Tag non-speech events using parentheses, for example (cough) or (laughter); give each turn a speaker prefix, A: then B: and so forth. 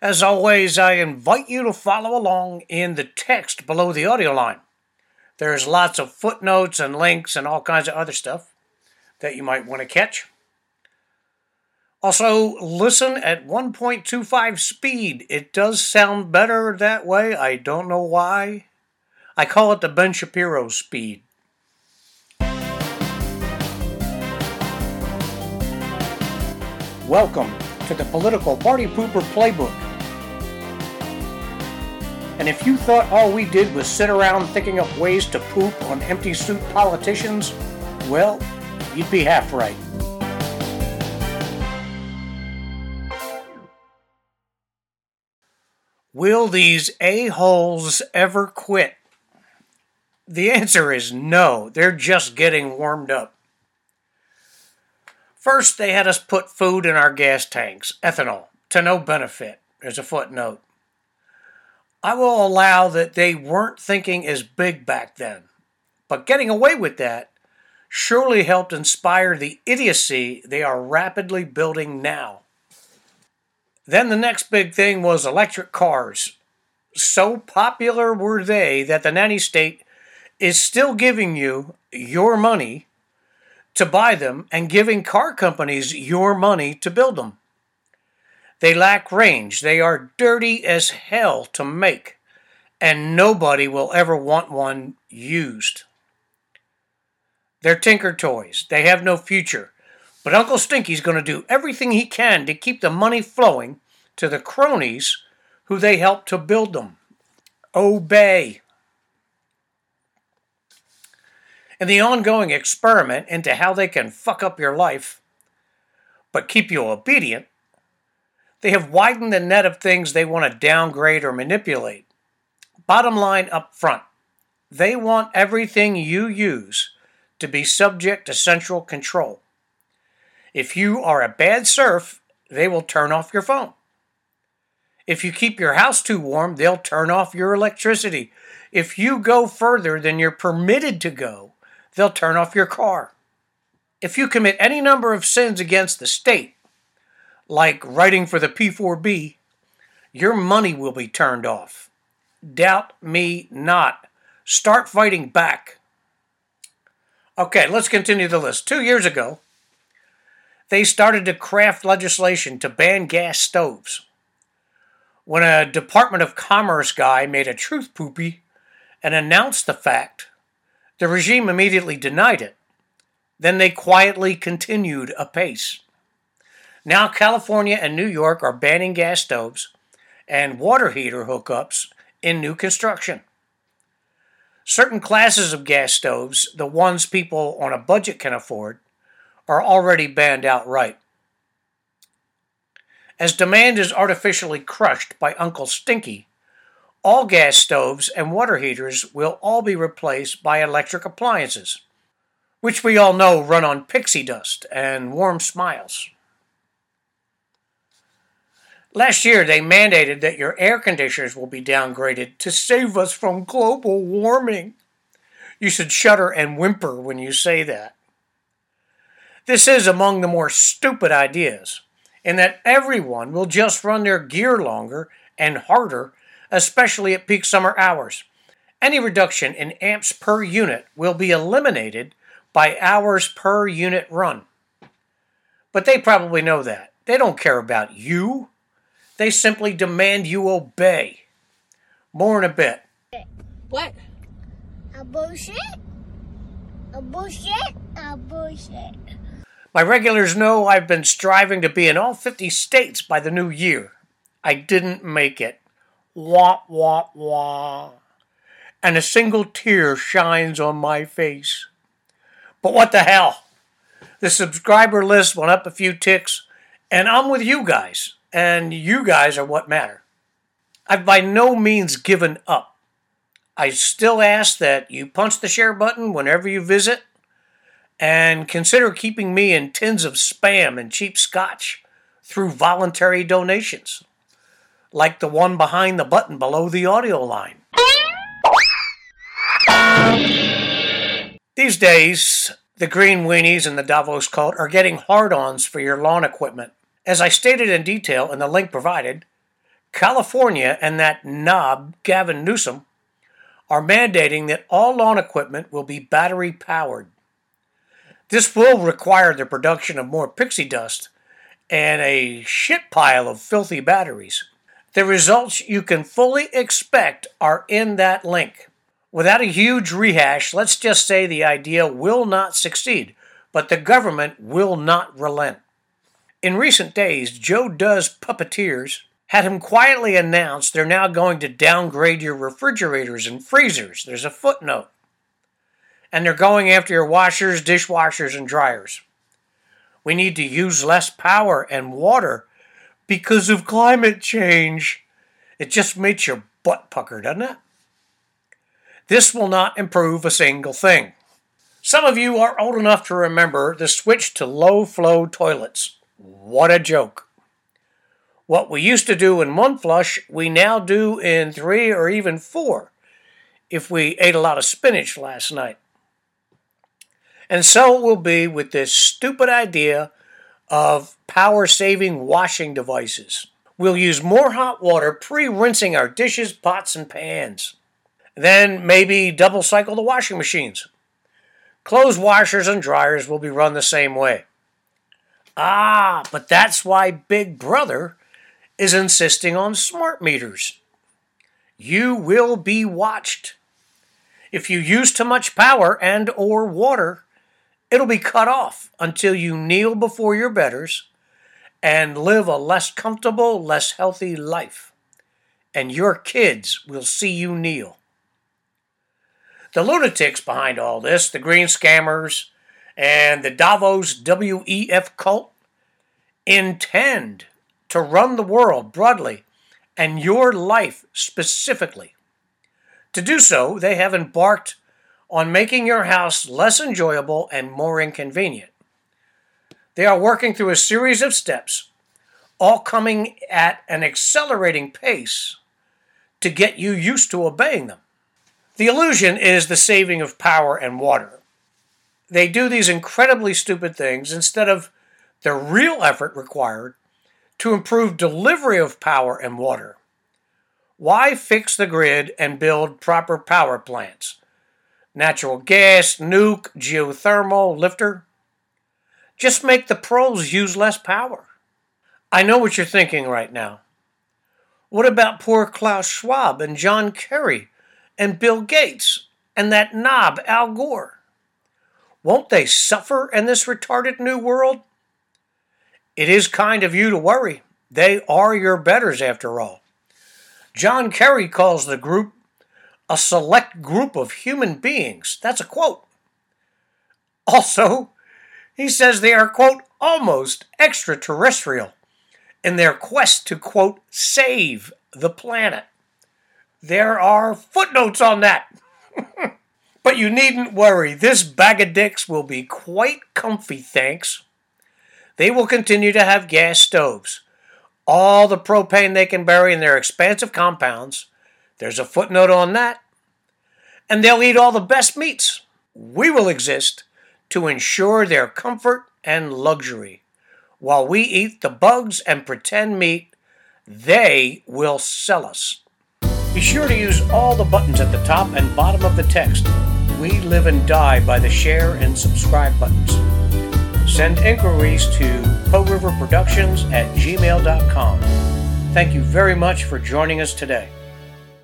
A: As always, I invite you to follow along in the text below the audio line. There's lots of footnotes and links and all kinds of other stuff that you might want to catch. Also, listen at 1.25 speed. It does sound better that way. I don't know why. I call it the Ben Shapiro speed. Welcome to the Political Party Pooper Playbook. And if you thought all we did was sit around thinking up ways to poop on empty suit politicians, well, you'd be half right. Will these a-holes ever quit? The answer is no. They're just getting warmed up. First, they had us put food in our gas tanks, ethanol, to no benefit. There's a footnote. I will allow that they weren't thinking as big back then, but getting away with that surely helped inspire the idiocy they are rapidly building now. Then the next big thing was electric cars. So popular were they that the nanny state is still giving you your money to buy them and giving car companies your money to build them. They lack range. They are dirty as hell to make, and nobody will ever want one used. They're tinker toys. They have no future. But Uncle Stinky's going to do everything he can to keep the money flowing to the cronies who they helped to build them. Obey. In the ongoing experiment into how they can fuck up your life, but keep you obedient, they have widened the net of things they want to downgrade or manipulate. Bottom line up front, they want everything you use to be subject to central control. If you are a bad serf, they will turn off your phone. If you keep your house too warm, they'll turn off your electricity. If you go further than you're permitted to go, they'll turn off your car. If you commit any number of sins against the state, like writing for the P4B, your money will be turned off. Doubt me not. Start fighting back. Okay, let's continue the list. Two years ago, they started to craft legislation to ban gas stoves. When a Department of Commerce guy made a truth poopy and announced the fact, the regime immediately denied it. Then they quietly continued apace. Now, California and New York are banning gas stoves and water heater hookups in new construction. Certain classes of gas stoves, the ones people on a budget can afford, are already banned outright. As demand is artificially crushed by Uncle Stinky, all gas stoves and water heaters will all be replaced by electric appliances, which we all know run on pixie dust and warm smiles. Last year, they mandated that your air conditioners will be downgraded to save us from global warming. You should shudder and whimper when you say that. This is among the more stupid ideas, in that everyone will just run their gear longer and harder, especially at peak summer hours. Any reduction in amps per unit will be eliminated by hours per unit run. But they probably know that. They don't care about you. They simply demand you obey. More in a bit.
B: What?
C: A bullshit? A bullshit? A bullshit.
A: My regulars know I've been striving to be in all 50 states by the new year. I didn't make it. Wah, wah, wah. And a single tear shines on my face. But what the hell? The subscriber list went up a few ticks, and I'm with you guys and you guys are what matter. I've by no means given up. I still ask that you punch the share button whenever you visit and consider keeping me in tins of spam and cheap scotch through voluntary donations, like the one behind the button below the audio line. These days, the green weenies and the Davos cult are getting hard ons for your lawn equipment. As I stated in detail in the link provided, California and that knob, Gavin Newsom, are mandating that all lawn equipment will be battery powered. This will require the production of more pixie dust and a shit pile of filthy batteries. The results you can fully expect are in that link. Without a huge rehash, let's just say the idea will not succeed, but the government will not relent. In recent days, Joe Does Puppeteers had him quietly announce they're now going to downgrade your refrigerators and freezers. There's a footnote. And they're going after your washers, dishwashers, and dryers. We need to use less power and water because of climate change. It just makes your butt pucker, doesn't it? This will not improve a single thing. Some of you are old enough to remember the switch to low flow toilets. What a joke. What we used to do in one flush, we now do in three or even four if we ate a lot of spinach last night. And so it will be with this stupid idea of power saving washing devices. We'll use more hot water pre rinsing our dishes, pots, and pans. Then maybe double cycle the washing machines. Clothes washers and dryers will be run the same way. Ah, but that's why Big Brother is insisting on smart meters. You will be watched. If you use too much power and or water, it'll be cut off until you kneel before your betters and live a less comfortable, less healthy life. And your kids will see you kneel. The lunatics behind all this, the green scammers and the Davos WEF cult, intend to run the world broadly and your life specifically. To do so, they have embarked on making your house less enjoyable and more inconvenient. They are working through a series of steps, all coming at an accelerating pace to get you used to obeying them. The illusion is the saving of power and water. They do these incredibly stupid things instead of the real effort required to improve delivery of power and water. Why fix the grid and build proper power plants? Natural gas, nuke, geothermal, lifter? Just make the pros use less power. I know what you're thinking right now. What about poor Klaus Schwab and John Kerry and Bill Gates and that knob Al Gore? Won't they suffer in this retarded new world? It is kind of you to worry. They are your betters, after all. John Kerry calls the group a select group of human beings. That's a quote. Also, he says they are, quote, almost extraterrestrial in their quest to, quote, save the planet. There are footnotes on that. (laughs) but you needn't worry, this bag of dicks will be quite comfy, thanks they will continue to have gas stoves. All the propane they can bury in their expansive compounds. There's a footnote on that. And they'll eat all the best meats. We will exist to ensure their comfort and luxury. While we eat the bugs and pretend meat, they will sell us. Be sure to use all the buttons at the top and bottom of the text. We live and die by the share and subscribe buttons. Send inquiries to Po River Productions at gmail.com. Thank you very much for joining us today.